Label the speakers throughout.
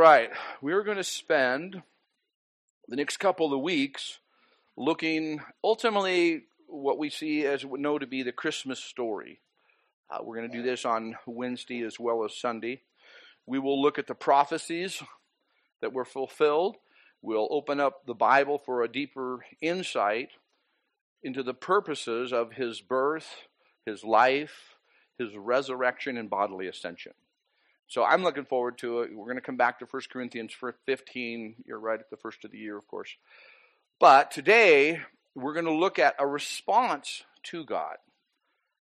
Speaker 1: right, we're going to spend the next couple of weeks looking ultimately what we see as we know to be the Christmas story. Uh, we're going to do this on Wednesday as well as Sunday. We will look at the prophecies that were fulfilled. We'll open up the Bible for a deeper insight into the purposes of his birth, his life, his resurrection, and bodily ascension. So I'm looking forward to it. We're going to come back to 1 Corinthians 15. You're right at the first of the year, of course. But today, we're going to look at a response to God,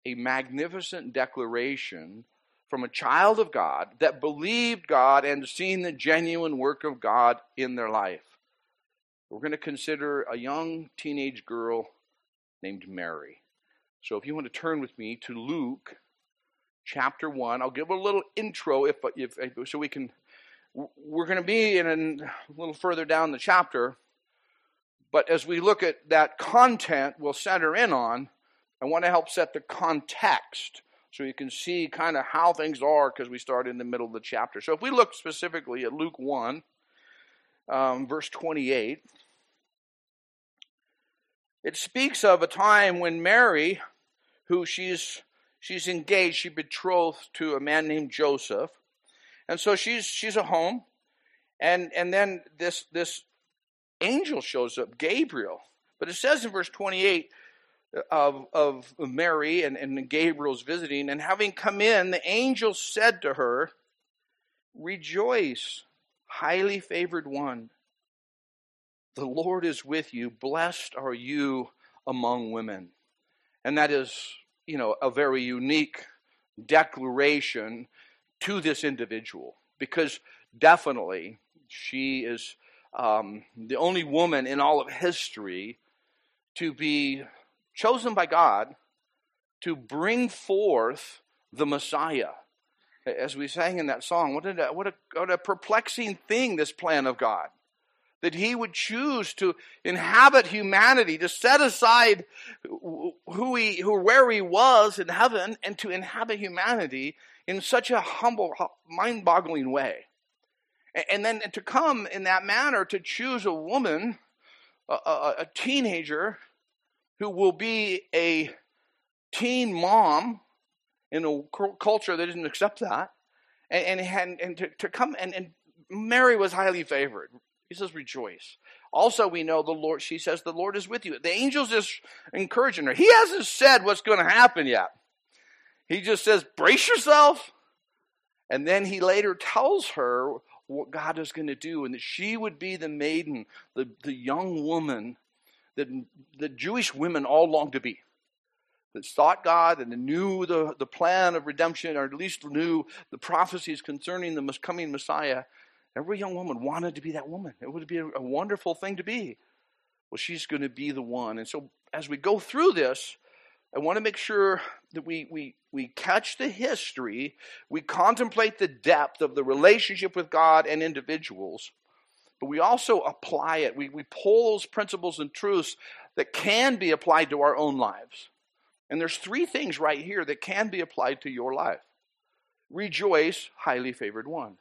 Speaker 1: a magnificent declaration from a child of God that believed God and seen the genuine work of God in their life. We're going to consider a young teenage girl named Mary. So if you want to turn with me to Luke chapter 1. I'll give a little intro if, if, so we can we're going to be in a little further down the chapter, but as we look at that content we'll center in on, I want to help set the context so you can see kind of how things are because we start in the middle of the chapter. So if we look specifically at Luke 1, um, verse 28, it speaks of a time when Mary, who she's she's engaged, she betrothed to a man named Joseph. And so she's she's at home. And and then this this angel shows up, Gabriel. But it says in verse 28 of, of Mary and, and Gabriel's visiting, and having come in, the angel said to her, Rejoice, highly favored one. The Lord is with you. Blessed are you among women. And that is you know, a very unique declaration to this individual because definitely she is um, the only woman in all of history to be chosen by God to bring forth the Messiah. As we sang in that song, what what a, what a perplexing thing, this plan of God that he would choose to inhabit humanity, to set aside who he, who, where he was in heaven and to inhabit humanity in such a humble, mind-boggling way. And then to come in that manner to choose a woman, a, a, a teenager, who will be a teen mom in a culture that didn't accept that, and, and, and to, to come and, and Mary was highly favored. He says, rejoice. Also, we know the Lord, she says, the Lord is with you. The angel's just encouraging her. He hasn't said what's going to happen yet. He just says, brace yourself. And then he later tells her what God is going to do and that she would be the maiden, the, the young woman that the Jewish women all longed to be. That sought God and knew the, the plan of redemption, or at least knew the prophecies concerning the coming Messiah. Every young woman wanted to be that woman. It would be a, a wonderful thing to be. Well, she's going to be the one. And so as we go through this, I want to make sure that we, we, we catch the history, we contemplate the depth of the relationship with God and individuals, but we also apply it. We, we pull those principles and truths that can be applied to our own lives. And there's three things right here that can be applied to your life. Rejoice, highly favored one.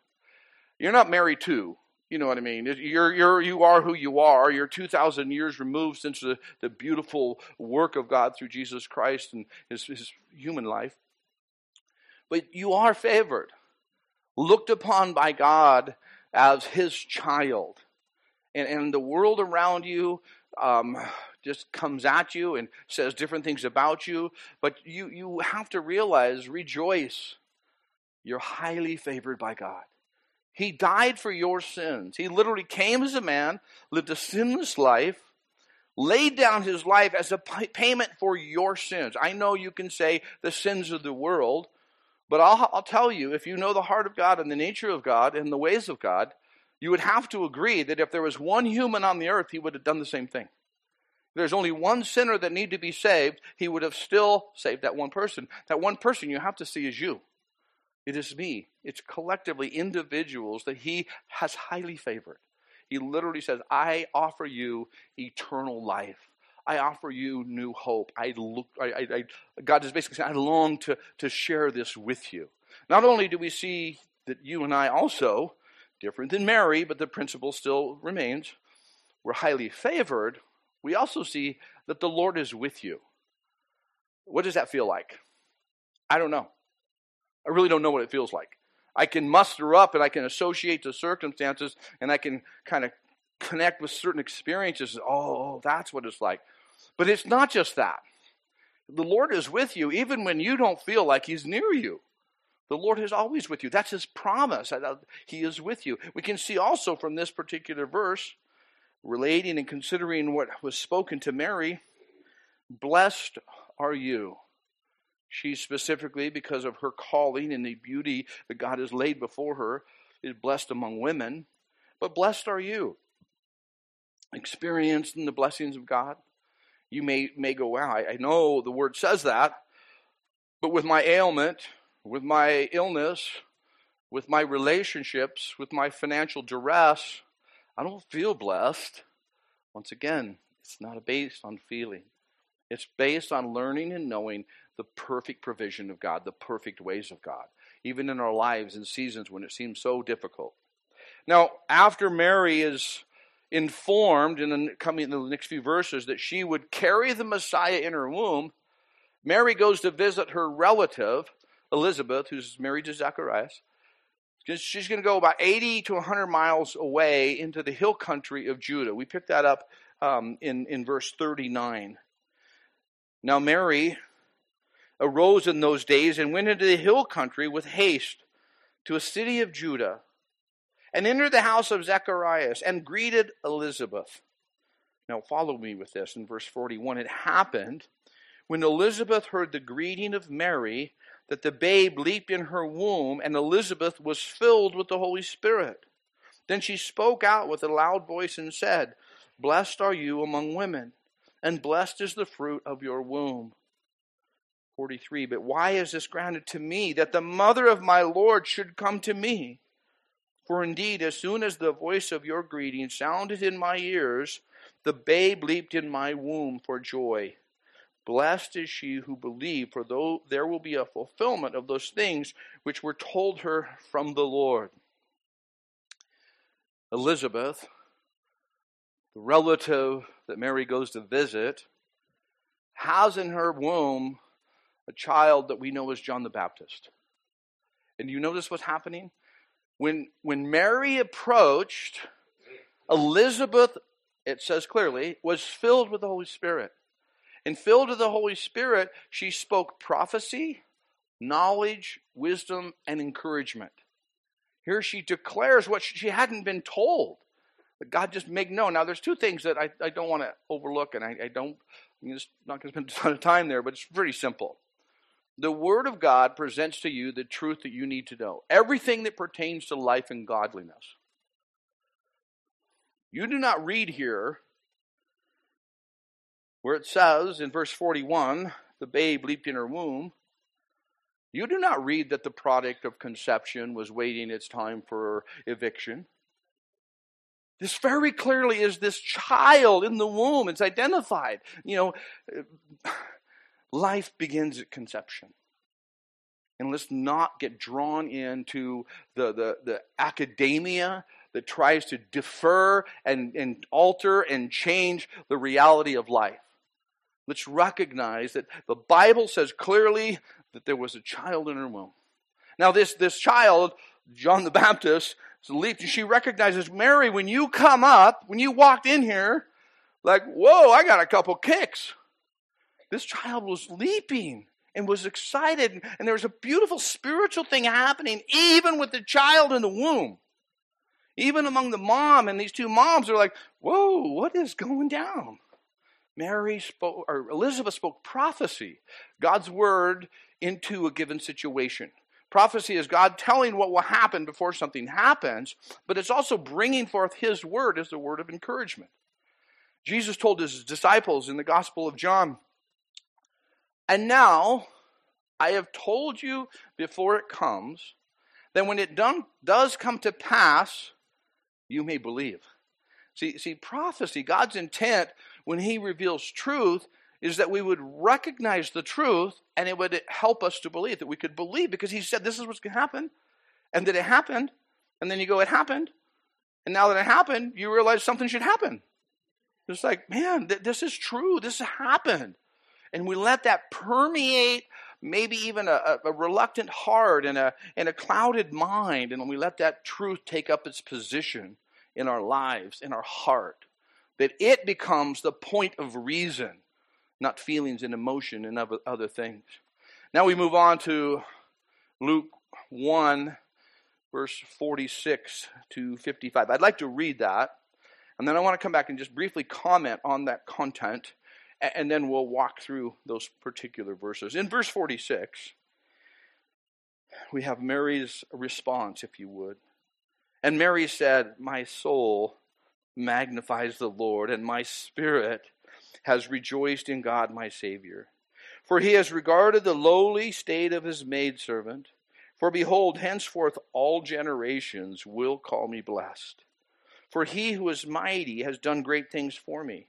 Speaker 1: You're not married to. You know what I mean? You're, you're, you are who you are. You're 2,000 years removed since the, the beautiful work of God through Jesus Christ and his, his human life. But you are favored, looked upon by God as his child. And, and the world around you um, just comes at you and says different things about you. But you, you have to realize, rejoice. You're highly favored by God. He died for your sins. He literally came as a man, lived a sinless life, laid down his life as a payment for your sins. I know you can say the sins of the world, but I'll, I'll tell you, if you know the heart of God and the nature of God and the ways of God, you would have to agree that if there was one human on the earth, he would have done the same thing. If there's only one sinner that need to be saved, he would have still saved that one person. That one person you have to see is you. It is me. It's collectively individuals that he has highly favored. He literally says, I offer you eternal life. I offer you new hope. I look, I, I, I, God is basically saying, I long to, to share this with you. Not only do we see that you and I also different than Mary, but the principle still remains. We're highly favored. We also see that the Lord is with you. What does that feel like? I don't know. I really don't know what it feels like. I can muster up and I can associate the circumstances and I can kind of connect with certain experiences. Oh, oh, that's what it's like. But it's not just that. The Lord is with you even when you don't feel like He's near you. The Lord is always with you. That's His promise. Uh, he is with you. We can see also from this particular verse, relating and considering what was spoken to Mary, blessed are you. She specifically, because of her calling and the beauty that God has laid before her, is blessed among women. But blessed are you. Experienced in the blessings of God. You may, may go, wow, I, I know the word says that, but with my ailment, with my illness, with my relationships, with my financial duress, I don't feel blessed. Once again, it's not based on feeling. It's based on learning and knowing the perfect provision of God, the perfect ways of God, even in our lives in seasons when it seems so difficult. Now, after Mary is informed in the coming in the next few verses that she would carry the Messiah in her womb, Mary goes to visit her relative, Elizabeth, who's married to Zacharias. She's going to go about 80 to 100 miles away into the hill country of Judah. We pick that up um, in, in verse 39. Now, Mary arose in those days and went into the hill country with haste to a city of Judah and entered the house of Zacharias and greeted Elizabeth. Now, follow me with this in verse 41. It happened when Elizabeth heard the greeting of Mary that the babe leaped in her womb, and Elizabeth was filled with the Holy Spirit. Then she spoke out with a loud voice and said, Blessed are you among women, and blessed is the fruit of your womb. 43. But why is this granted to me, that the mother of my Lord should come to me? For indeed, as soon as the voice of your greeting sounded in my ears, the babe leaped in my womb for joy. Blessed is she who believed, for though there will be a fulfillment of those things which were told her from the Lord. Elizabeth, the relative that Mary goes to visit, has in her womb a child that we know as John the Baptist. And you notice what's happening? When, when Mary approached, Elizabeth, it says clearly, was filled with the Holy Spirit. And filled with the Holy Spirit, she spoke prophecy, knowledge, wisdom, and encouragement. Here she declares what she hadn't been told. That God just made known. Now, there's two things that I, I don't want to overlook, and I, I don't, I'm just not going to spend a ton of time there, but it's pretty simple. The Word of God presents to you the truth that you need to know. Everything that pertains to life and godliness. You do not read here where it says in verse 41 the babe leaped in her womb. You do not read that the product of conception was waiting its time for eviction. This very clearly is this child in the womb. It's identified. You know, life begins at conception. And let's not get drawn into the, the, the academia that tries to defer and, and alter and change the reality of life. Let's recognize that the Bible says clearly that there was a child in her womb. Now, this, this child, John the Baptist, leaped, and she recognizes Mary, when you come up, when you walked in here, like, whoa, I got a couple kicks. This child was leaping and was excited, and there was a beautiful spiritual thing happening, even with the child in the womb. Even among the mom and these two moms are like, whoa, what is going down? Mary spoke, or Elizabeth spoke prophecy, God's word into a given situation. Prophecy is God telling what will happen before something happens, but it's also bringing forth His word as a word of encouragement. Jesus told His disciples in the Gospel of John, and now I have told you before it comes, that when it done, does come to pass, you may believe. See, see, prophecy, God's intent when He reveals truth is that we would recognize the truth and it would help us to believe, that we could believe because He said this is what's going to happen and that it happened. And then you go, it happened. And now that it happened, you realize something should happen. It's like, man, th- this is true. This happened. And we let that permeate maybe even a, a, reluctant heart and a, and a clouded mind. And we let that truth take up its position in our lives, in our heart, that it becomes the point of reason, not feelings and emotion and other, other things. Now we move on to Luke 1, verse 46 to 55. I'd like to read that, and then I want to come back and just briefly comment on that content, and then we'll walk through those particular verses. In verse 46, we have Mary's response, if you would. And Mary said, My soul magnifies the Lord, and my spirit has rejoiced in God my Savior. For he has regarded the lowly state of his maidservant. For behold, henceforth all generations will call me blessed. For he who is mighty has done great things for me,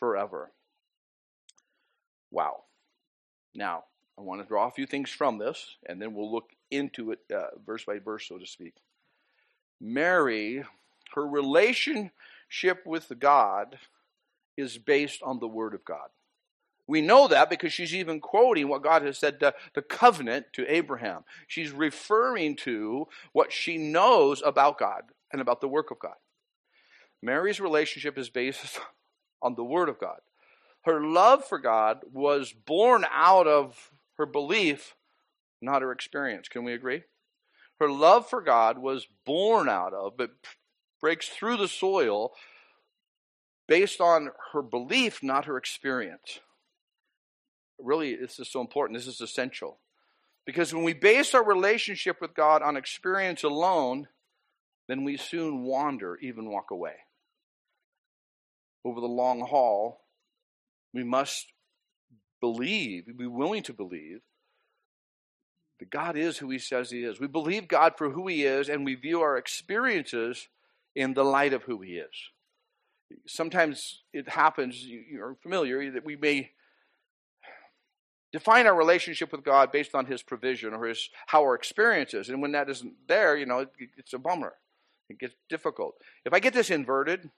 Speaker 1: forever. Wow. Now, I want to draw a few things from this, and then we'll look into it uh, verse by verse, so to speak. Mary, her relationship with God is based on the Word of God. We know that because she's even quoting what God has said to the covenant to Abraham. She's referring to what she knows about God and about the work of God. Mary's relationship is based on the Word of God. Her love for God was born out of her belief, not her experience. Can we agree? Her love for God was born out of, but breaks through the soil based on her belief, not her experience really, this is so important. This is essential. Because when we base our relationship with God on experience alone, then we soon wander, even walk away. Over the long haul, we must believe, be willing to believe that God is who He says He is. We believe God for who He is, and we view our experiences in the light of who He is. Sometimes it happens, you're familiar, that we may define our relationship with God based on His provision or His how our experience is. And when that isn't there, you know, it, it's a bummer. It gets difficult. If I get this inverted,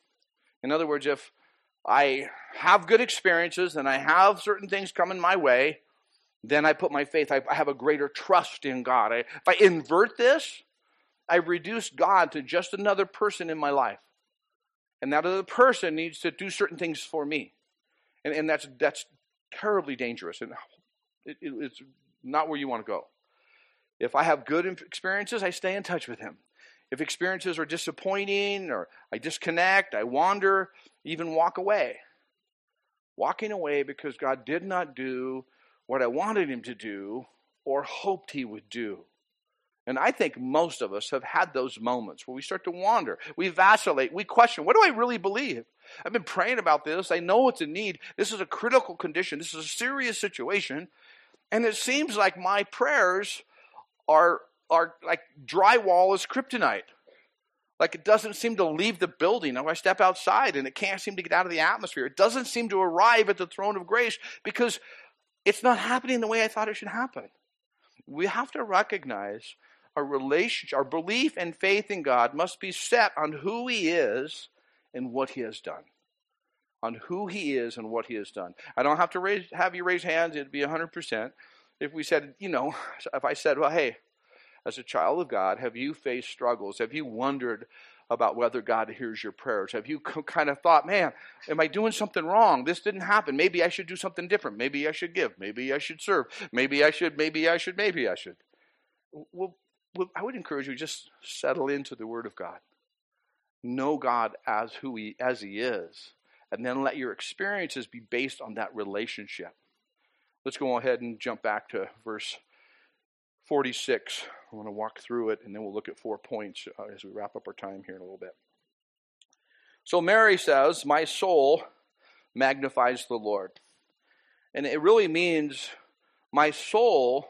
Speaker 1: in other words, if I have good experiences and I have certain things coming my way, then I put my faith, I have a greater trust in God. I, if I invert this, I reduce God to just another person in my life. And that other person needs to do certain things for me. And, and that's, that's terribly dangerous and it, it, it's not where you want to go. If I have good experiences, I stay in touch with Him. If experiences are disappointing or I disconnect, I wander, even walk away. Walking away because God did not do what I wanted Him to do or hoped He would do. And I think most of us have had those moments where we start to wander. We vacillate. We question, what do I really believe? I've been praying about this. I know it's a need. This is a critical condition. This is a serious situation. And it seems like my prayers are, are like drywall is kryptonite. Like it doesn't seem to leave the building. Now I step outside and it can't seem to get out of the atmosphere. It doesn't seem to arrive at the throne of grace because it's not happening the way I thought it should happen. We have to recognize our relationship, our belief and faith in God must be set on who He is and what He has done on who he is and what he has done. I don't have to raise, have you raise hands, it'd be 100%. If we said, you know, if I said, well, hey, as a child of God, have you faced struggles? Have you wondered about whether God hears your prayers? Have you kind of thought, man, am I doing something wrong? This didn't happen. Maybe I should do something different. Maybe I should give. Maybe I should serve. Maybe I should, maybe I should, maybe I should. Well, I would encourage you just settle into the Word of God. Know God as who He as He is and then let your experiences be based on that relationship. Let's go ahead and jump back to verse 46. I want to walk through it and then we'll look at four points uh, as we wrap up our time here in a little bit. So Mary says, My soul magnifies the Lord. And it really means my soul,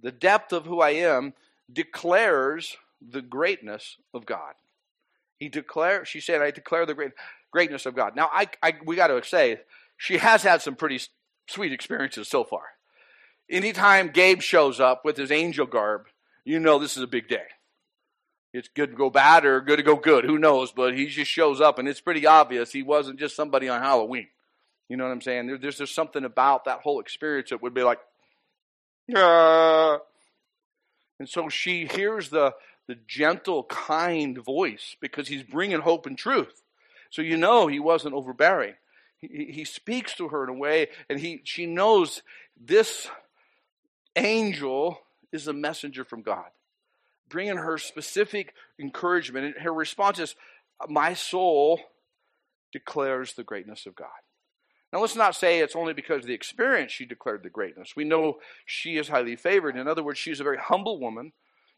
Speaker 1: the depth of who I am, declares the greatness of God. He declared, she said, I declare the great, greatness of God. Now, I, I we got to say, she has had some pretty sweet experiences so far. Anytime Gabe shows up with his angel garb, you know this is a big day. It's good to go bad or good to go good. Who knows? But he just shows up, and it's pretty obvious he wasn't just somebody on Halloween. You know what I'm saying? There, there's just something about that whole experience that would be like, yeah. And so she hears the, the gentle, kind voice because he's bringing hope and truth. So you know he wasn't overbearing. He, he speaks to her in a way, and he, she knows this angel is a messenger from God, bringing her specific encouragement. And her response is, My soul declares the greatness of God. Now, let's not say it's only because of the experience she declared the greatness. We know she is highly favored. In other words, she's a very humble woman.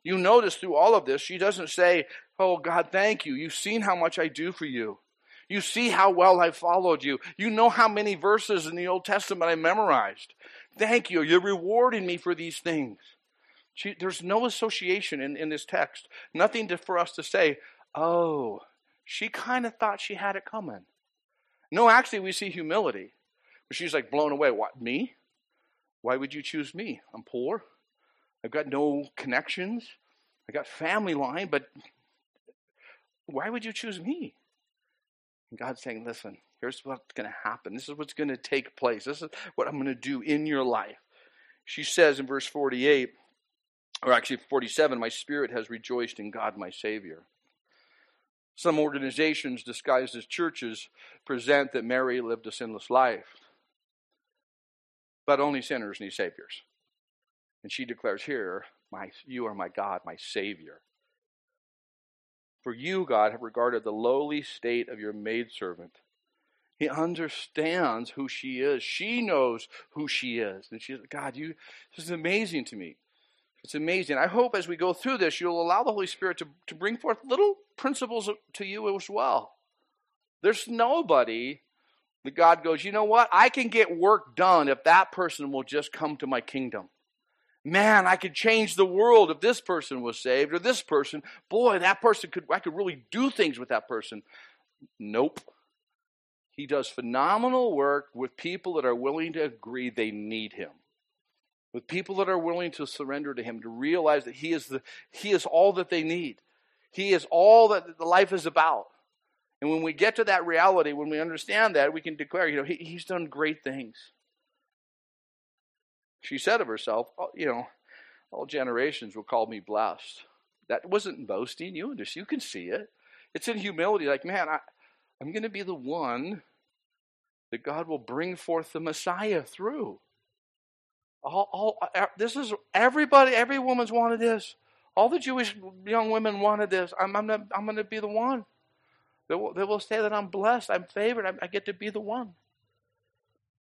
Speaker 1: You notice through all of this, she doesn't say, Oh, God, thank you. You've seen how much I do for you. You see how well I followed you. You know how many verses in the Old Testament I memorized. Thank you. You're rewarding me for these things. She, there's no association in, in this text. Nothing to, for us to say, oh, she kind of thought she had it coming. No, actually, we see humility. She's like blown away. What, me? Why would you choose me? I'm poor. I've got no connections. I got family line, but why would you choose me? And God's saying, listen, here's what's going to happen. This is what's going to take place. This is what I'm going to do in your life. She says in verse 48, or actually 47, my spirit has rejoiced in God my Savior. Some organizations disguised as churches present that Mary lived a sinless life. But only sinners need saviors. And she declares here, my, You are my God, my Savior. For you, God, have regarded the lowly state of your maidservant. He understands who she is. She knows who she is. And she's, God, you, this is amazing to me. It's amazing. I hope as we go through this, you'll allow the Holy Spirit to, to bring forth little principles to you as well. There's nobody that God goes, you know what? I can get work done if that person will just come to my kingdom. Man, I could change the world if this person was saved or this person. Boy, that person could, I could really do things with that person. Nope. He does phenomenal work with people that are willing to agree they need him with people that are willing to surrender to him to realize that he is the he is all that they need. He is all that the life is about. And when we get to that reality when we understand that we can declare you know he, he's done great things. She said of herself oh, you know all generations will call me blessed. That wasn't boasting. You understand you can see it. It's in humility like man I, i'm going to be the one that god will bring forth the messiah through all, all, uh, this is everybody, every woman's wanted this. All the Jewish young women wanted this. I'm, I'm, I'm going to be the one. They will, they will say that I'm blessed, I'm favored, I, I get to be the one.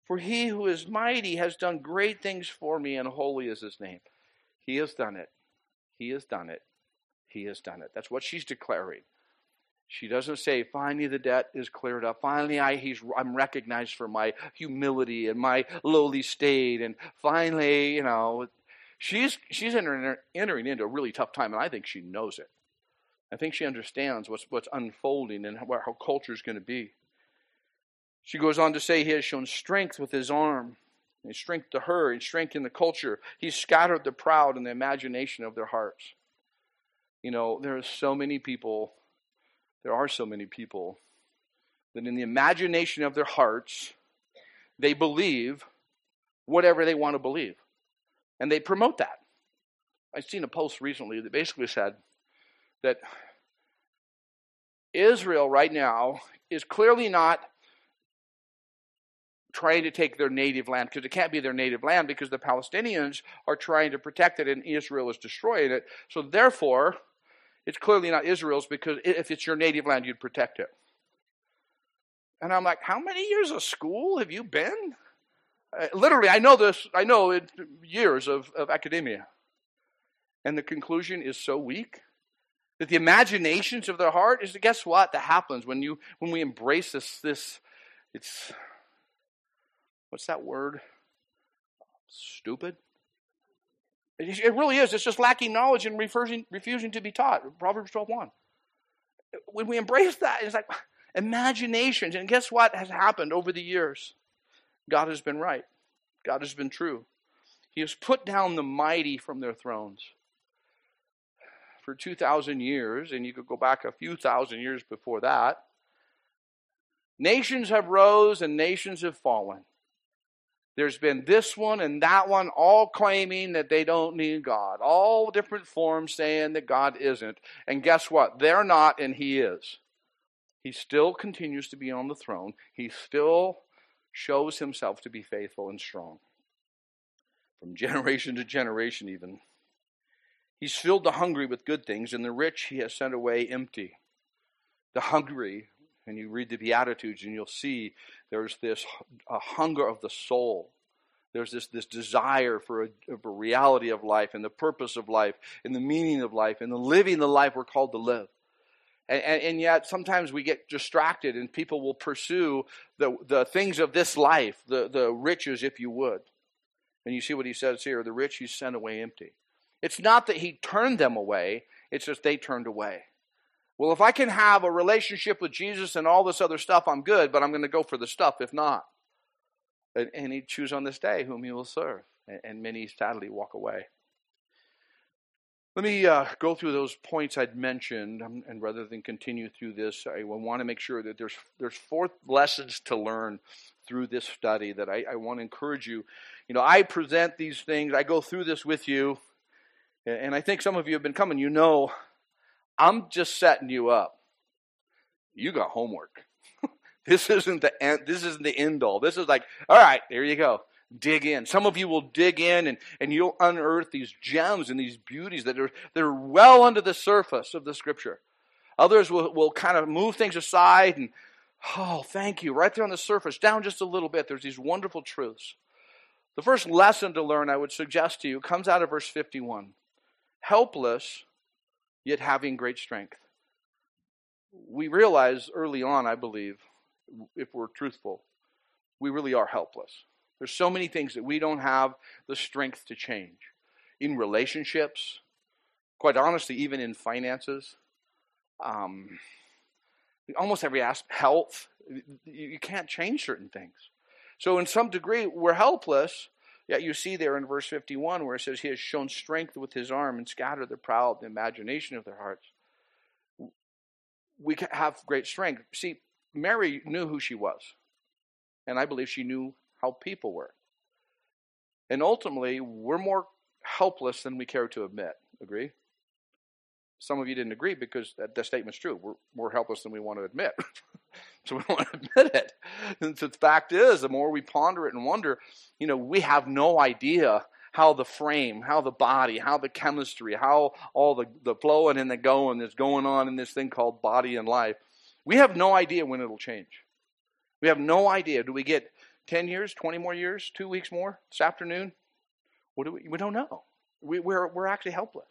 Speaker 1: For he who is mighty has done great things for me, and holy is his name. He has done it. He has done it. He has done it. That's what she's declaring. She doesn't say, finally the debt is cleared up. Finally I, he's, I'm recognized for my humility and my lowly state. And finally, you know, she's, she's entering, entering into a really tough time, and I think she knows it. I think she understands what's, what's unfolding and how, how culture is going to be. She goes on to say he has shown strength with his arm. And strength to her and strength in the culture. He's scattered the proud in the imagination of their hearts. You know, there are so many people there are so many people that in the imagination of their hearts, they believe whatever they want to believe. And they promote that. I've seen a post recently that basically said that Israel right now is clearly not trying to take their native land because it can't be their native land because the Palestinians are trying to protect it and Israel is destroying it. So therefore, it's clearly not Israel's because if it's your native land, you'd protect it. And I'm like, how many years of school have you been? Uh, literally, I know this, I know it, years of, of academia. And the conclusion is so weak that the imaginations of their heart is guess what that happens when you when we embrace this this it's what's that word stupid it, really is. It's just lacking knowledge and refusing, refusing to be taught. Proverbs 12 1 when we embrace that it's like imaginations. And guess what has happened over the years? God has been right. God has been true. He has put down the mighty from their thrones. For 2,000 years, and you could go back a few thousand years before that. Nations have rose and nations have fallen. There's been this one and that one, all claiming that they don't need God. All different forms saying that God isn't. And guess what? They're not, and He is. He still continues to be on the throne. He still shows Himself to be faithful and strong. From generation to generation, even. He's filled the hungry with good things, and the rich he has sent away empty. The hungry, and you read the Beatitudes, and you'll see there's this a hunger of the soul. There's this, this desire for a, reality of life and the purpose of life and the meaning of life and the living the life we're called to live. And, and, and, yet sometimes we get distracted and people will pursue the, the things of this life, the, the riches, if you would. And you see what he says here the rich he sent away empty. It's not that he turned them away, it's just they turned away. Well, if I can have a relationship with Jesus and all this other stuff, I'm good, but I'm going to go for the stuff if not. And, and he'd choose on this day whom he will serve. And, and many sadly walk away. Let me uh, go through those points I'd mentioned, um, and rather than continue through this, I want to make sure that there's there's four lessons to learn through this study that I, I want to encourage you. You know, I present these things, I go through this with you, and I think some of you have been coming, you know, I'm just setting you up. You got homework. this isn't the end, this isn't the end all. This is like, all right, there you go. Dig in. Some of you will dig in and, and you'll unearth these gems and these beauties that are that are well under the surface of the scripture. Others will, will kind of move things aside and oh, thank you. Right there on the surface, down just a little bit, there's these wonderful truths. The first lesson to learn, I would suggest to you, comes out of verse 51 helpless, yet having great strength. We realize early on, I believe, if we're truthful, we really are helpless. There's so many things that we don't have the strength to change. In relationships, quite honestly, even in finances, um, almost every aspect, health, you can't change certain things. So, in some degree, we're helpless, Yet you see there in verse 51 where it says, He has shown strength with His arm and scattered the proud, the imagination of their hearts. We have great strength. See, Mary knew who she was, and I believe she knew how people were. And ultimately, we're more helpless than we care to admit. Agree? Some of you didn't agree because that, that statement's true. We're more helpless than we want to admit. so we don't want to admit it. And so the fact is, the more we ponder it and wonder, you know, we have no idea how the frame, how the body, how the chemistry, how all the, the flowing and the going that's going on in this thing called body and life. We have no idea when it'll change. We have no idea. Do we get 10 years, 20 more years, two weeks more this afternoon? What do we, we don't know. We, we're, we're actually helpless.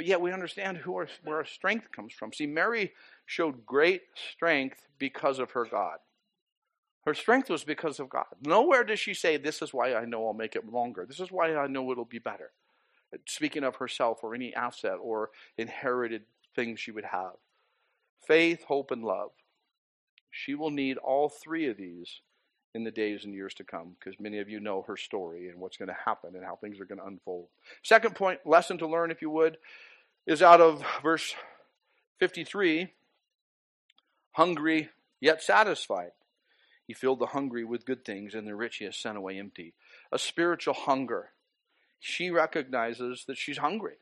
Speaker 1: But yet we understand who our, where our strength comes from. See, Mary showed great strength because of her God. Her strength was because of God. Nowhere does she say, This is why I know I'll make it longer. This is why I know it'll be better. Speaking of herself or any asset or inherited things she would have. Faith, hope, and love. She will need all three of these in the days and years to come because many of you know her story and what's going to happen and how things are going to unfold. Second point, lesson to learn, if you would, is out of verse 53 hungry yet satisfied. He filled the hungry with good things, and the rich he has sent away empty. A spiritual hunger. She recognizes that she's hungry.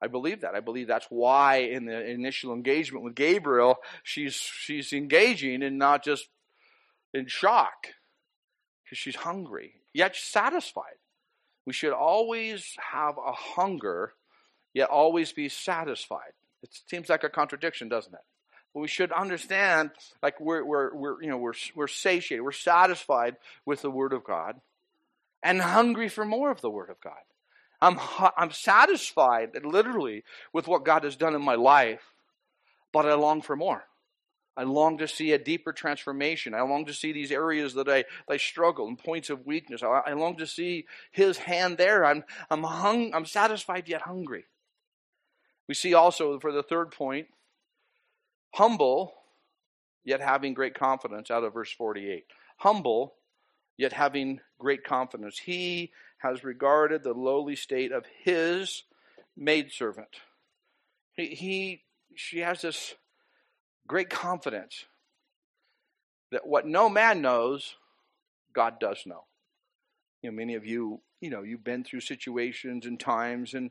Speaker 1: I believe that. I believe that's why in the initial engagement with Gabriel, she's she's engaging and not just in shock because she's hungry, yet satisfied. We should always have a hunger yet always be satisfied. It seems like a contradiction, doesn't it? But we should understand, like we're, we're, we're, you know, we're, we're satiated, we're satisfied with the Word of God, and hungry for more of the Word of God. I'm, I'm satisfied, literally, with what God has done in my life, but I long for more. I long to see a deeper transformation. I long to see these areas that I, I struggle and points of weakness. I, I long to see His hand there. I'm, I'm, hung, I'm satisfied yet hungry. We see also, for the third point, humble yet having great confidence out of verse 48. Humble yet having great confidence. He has regarded the lowly state of his maidservant. He, he she has this great confidence that what no man knows, God does know. You know, many of you, you know, you've been through situations and times, and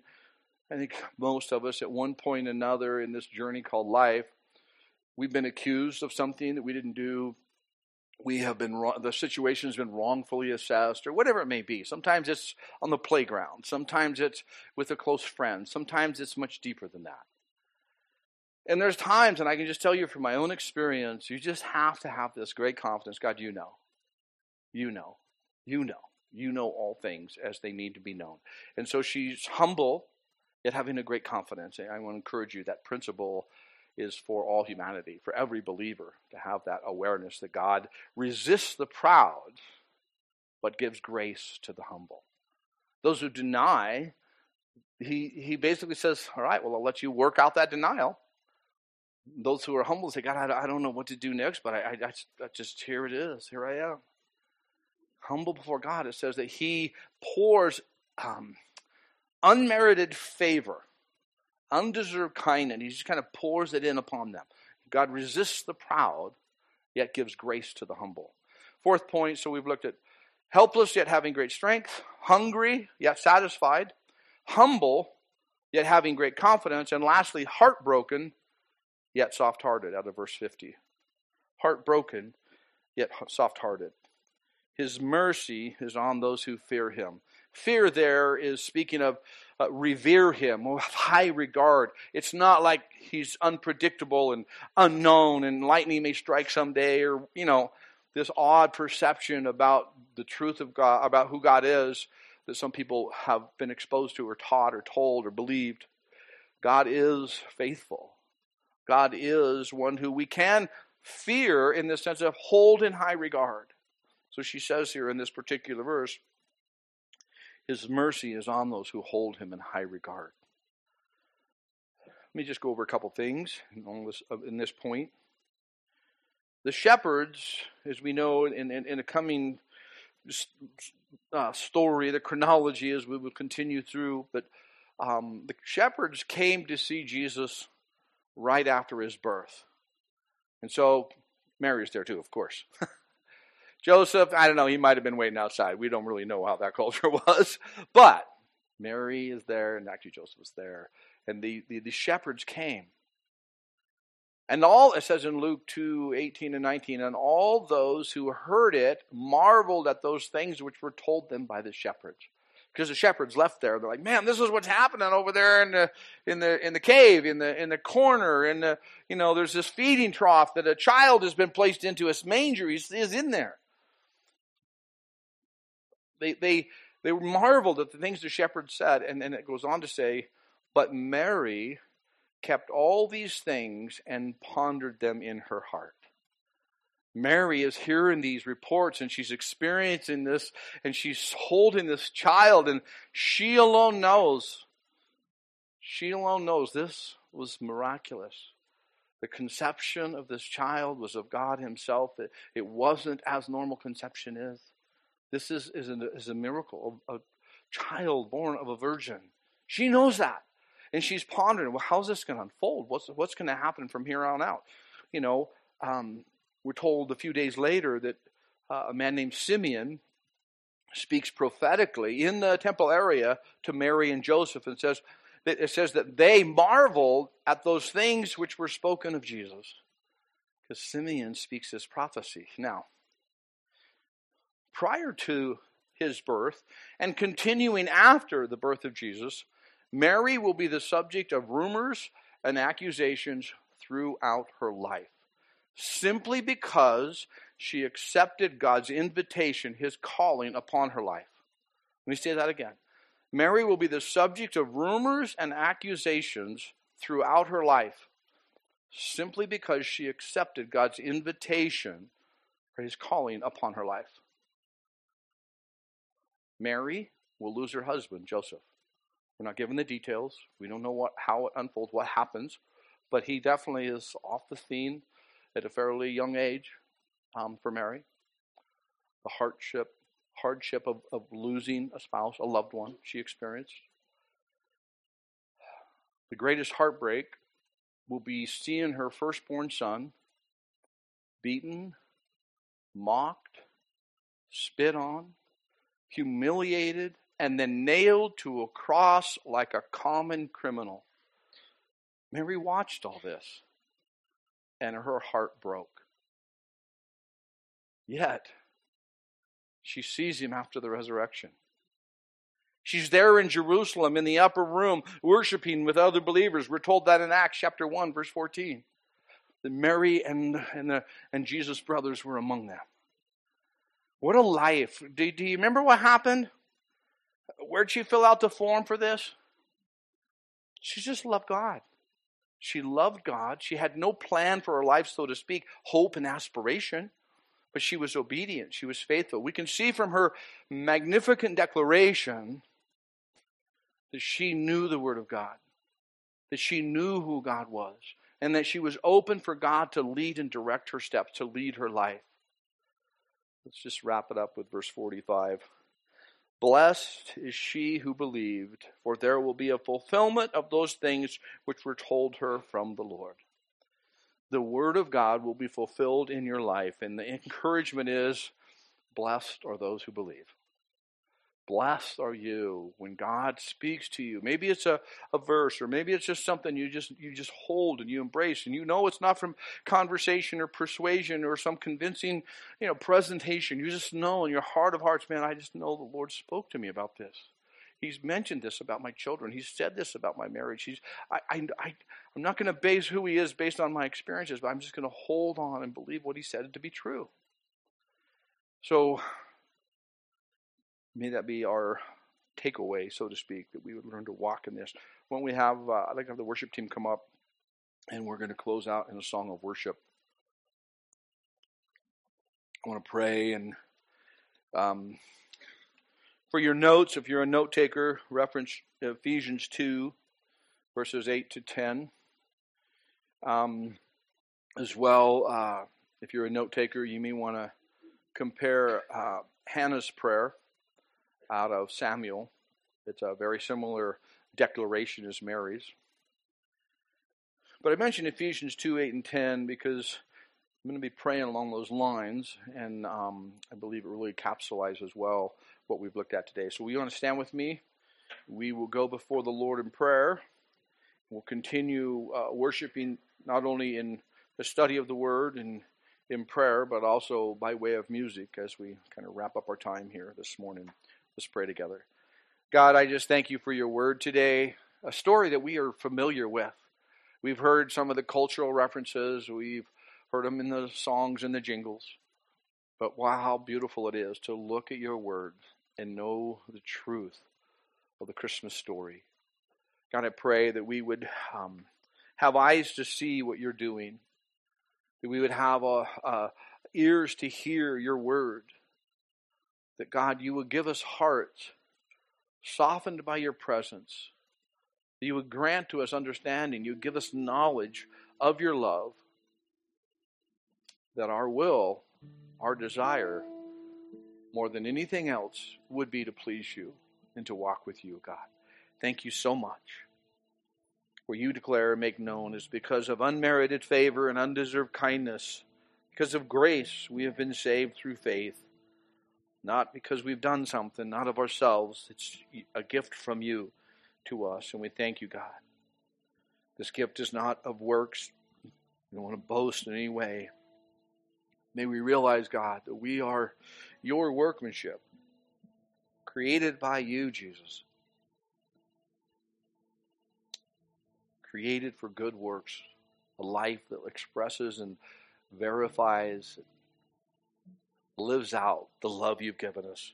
Speaker 1: I think most of us at one point or another in this journey called life, we've been accused of something that we didn't do. We have been wrong, the situation has been wrongfully assessed, or whatever it may be. Sometimes it's on the playground, sometimes it's with a close friend, sometimes it's much deeper than that. And there's times, and I can just tell you from my own experience, you just have to have this great confidence. God, you know. You know. You know. You know all things as they need to be known. And so she's humble, yet having a great confidence. And I want to encourage you that principle is for all humanity, for every believer to have that awareness that God resists the proud, but gives grace to the humble. Those who deny, he, he basically says, All right, well, I'll let you work out that denial those who are humble say, God, I, don't know what to do next, but I, I, I, just, here it is. Here I am. Humble before God, it says that He pours um, unmerited favor, undeserved kindness. He just kind of pours it in upon them. God resists the proud, yet gives grace to the humble. Fourth point, so we've looked at helpless, yet having great strength, hungry, yet satisfied, humble, yet having great confidence, and lastly, heartbroken, yet soft hearted, out of verse 50. Heartbroken, yet soft hearted. His mercy is on those who fear him. Fear there is speaking of uh, revere him with high regard. It's not like he's unpredictable and unknown and lightning may strike someday or, you know, this odd perception about the truth of God, about who God is that some people have been exposed to or taught or told or believed. God is faithful. God is one who we can fear in the sense of hold in high regard. So she says here in this particular verse, His mercy is on those who hold Him in high regard. Let me just go over a couple things in this, uh, in this point. The shepherds, as we know in, in, in a coming uh, story, the chronology as we will continue through, but um, the shepherds came to see Jesus right after his birth. And so Mary is there too, of course. Joseph, I don't know, he might have been waiting outside. We don't really know how that culture was. But Mary is there, and actually Joseph was there. And the, the, the shepherds came. And all, it says in Luke 2 18 and 19, and all those who heard it marveled at those things which were told them by the shepherds because the shepherds left there. They're like, man, this is what's happening over there in the in the in the cave, in the in the corner, in the you know, there's this feeding trough that a child has been placed into. A manger is, is in there. They they they marveled at the things the shepherds said, and then it goes on to say, but Mary kept all these things and pondered them in her heart. Mary is hearing these reports and she's experiencing this and she's holding this child and she alone knows. She alone knows this was miraculous. The conception of this child was of God Himself. It, it wasn't as normal conception is. This is, is, a, is a miracle, a, a child born of a virgin. She knows that. And she's pondering, well, how's this going to unfold? What's, what's going to happen from here on out? You know, um, we're told a few days later that uh, a man named Simeon speaks prophetically in the temple area to Mary and Joseph and says that it says that they marveled at those things which were spoken of Jesus. Because Simeon speaks this prophecy. Now, prior to his birth and continuing after the birth of Jesus, Mary will be the subject of rumors and accusations throughout her life simply because she accepted God's invitation, his calling upon her life. Let me say that again. Mary will be the subject of rumors and accusations throughout her life simply because she accepted God's invitation or his calling upon her life. Mary will lose her husband, Joseph. We're not given the details. We don't know what how it unfolds, what happens, but he definitely is off the scene at a fairly young age um, for Mary. The hardship hardship of, of losing a spouse, a loved one she experienced. The greatest heartbreak will be seeing her firstborn son beaten, mocked, spit on, humiliated, and then nailed to a cross like a common criminal. Mary watched all this, and her heart broke. Yet, she sees him after the resurrection. She's there in Jerusalem in the upper room worshiping with other believers. We're told that in Acts chapter 1, verse 14. That Mary and, and, the, and Jesus' brothers were among them. What a life. Do, do you remember what happened? Where'd she fill out the form for this? She just loved God. She loved God. She had no plan for her life, so to speak, hope and aspiration but she was obedient. She was faithful. We can see from her magnificent declaration that she knew the Word of God, that she knew who God was, and that she was open for God to lead and direct her steps, to lead her life. Let's just wrap it up with verse 45. Blessed is she who believed, for there will be a fulfillment of those things which were told her from the Lord the Word of God will be fulfilled in your life. And the encouragement is blessed are those who believe. Blessed are you when God speaks to you. Maybe it's a, a verse, or maybe it's just something you just you just hold and you embrace, and you know it's not from conversation or persuasion or some convincing, you know, presentation. You just know in your heart of hearts, man, I just know the Lord spoke to me about this. He's mentioned this about my children. He's said this about my marriage. He's, I, I, I, I'm not going to base who he is based on my experiences, but I'm just going to hold on and believe what he said to be true. So, may that be our takeaway, so to speak, that we would learn to walk in this. When we have, uh, I'd like to have the worship team come up, and we're going to close out in a song of worship. I want to pray and um, for your notes, if you're a note taker, reference Ephesians 2, verses 8 to 10. Um, as well, uh, if you're a note taker, you may want to compare uh, Hannah's prayer out of Samuel. It's a very similar declaration as Mary's. But I mentioned Ephesians 2 8 and 10 because I'm going to be praying along those lines, and um, I believe it really capsulizes well what we've looked at today. So, you want to stand with me? We will go before the Lord in prayer. We'll continue uh, worshiping not only in the study of the Word and in prayer, but also by way of music as we kind of wrap up our time here this morning. Let's pray together. God, I just thank you for your word today, a story that we are familiar with. We've heard some of the cultural references, we've heard them in the songs and the jingles. But wow, how beautiful it is to look at your word and know the truth of the Christmas story. God, I pray that we would um, have eyes to see what you're doing, that we would have ears to hear your word, that God, you would give us hearts softened by your presence, that you would grant to us understanding, you would give us knowledge of your love, that our will, our desire, more than anything else, would be to please you and to walk with you, God. Thank you so much. Where you declare and make known is because of unmerited favor and undeserved kindness, because of grace, we have been saved through faith. Not because we've done something, not of ourselves. It's a gift from you to us, and we thank you, God. This gift is not of works. We don't want to boast in any way. May we realize, God, that we are your workmanship, created by you, Jesus. Created for good works, a life that expresses and verifies, lives out the love you've given us.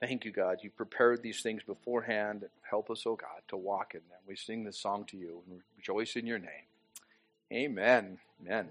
Speaker 1: Thank you, God. You prepared these things beforehand. Help us, oh God, to walk in them. We sing this song to you and rejoice in your name. Amen. Amen.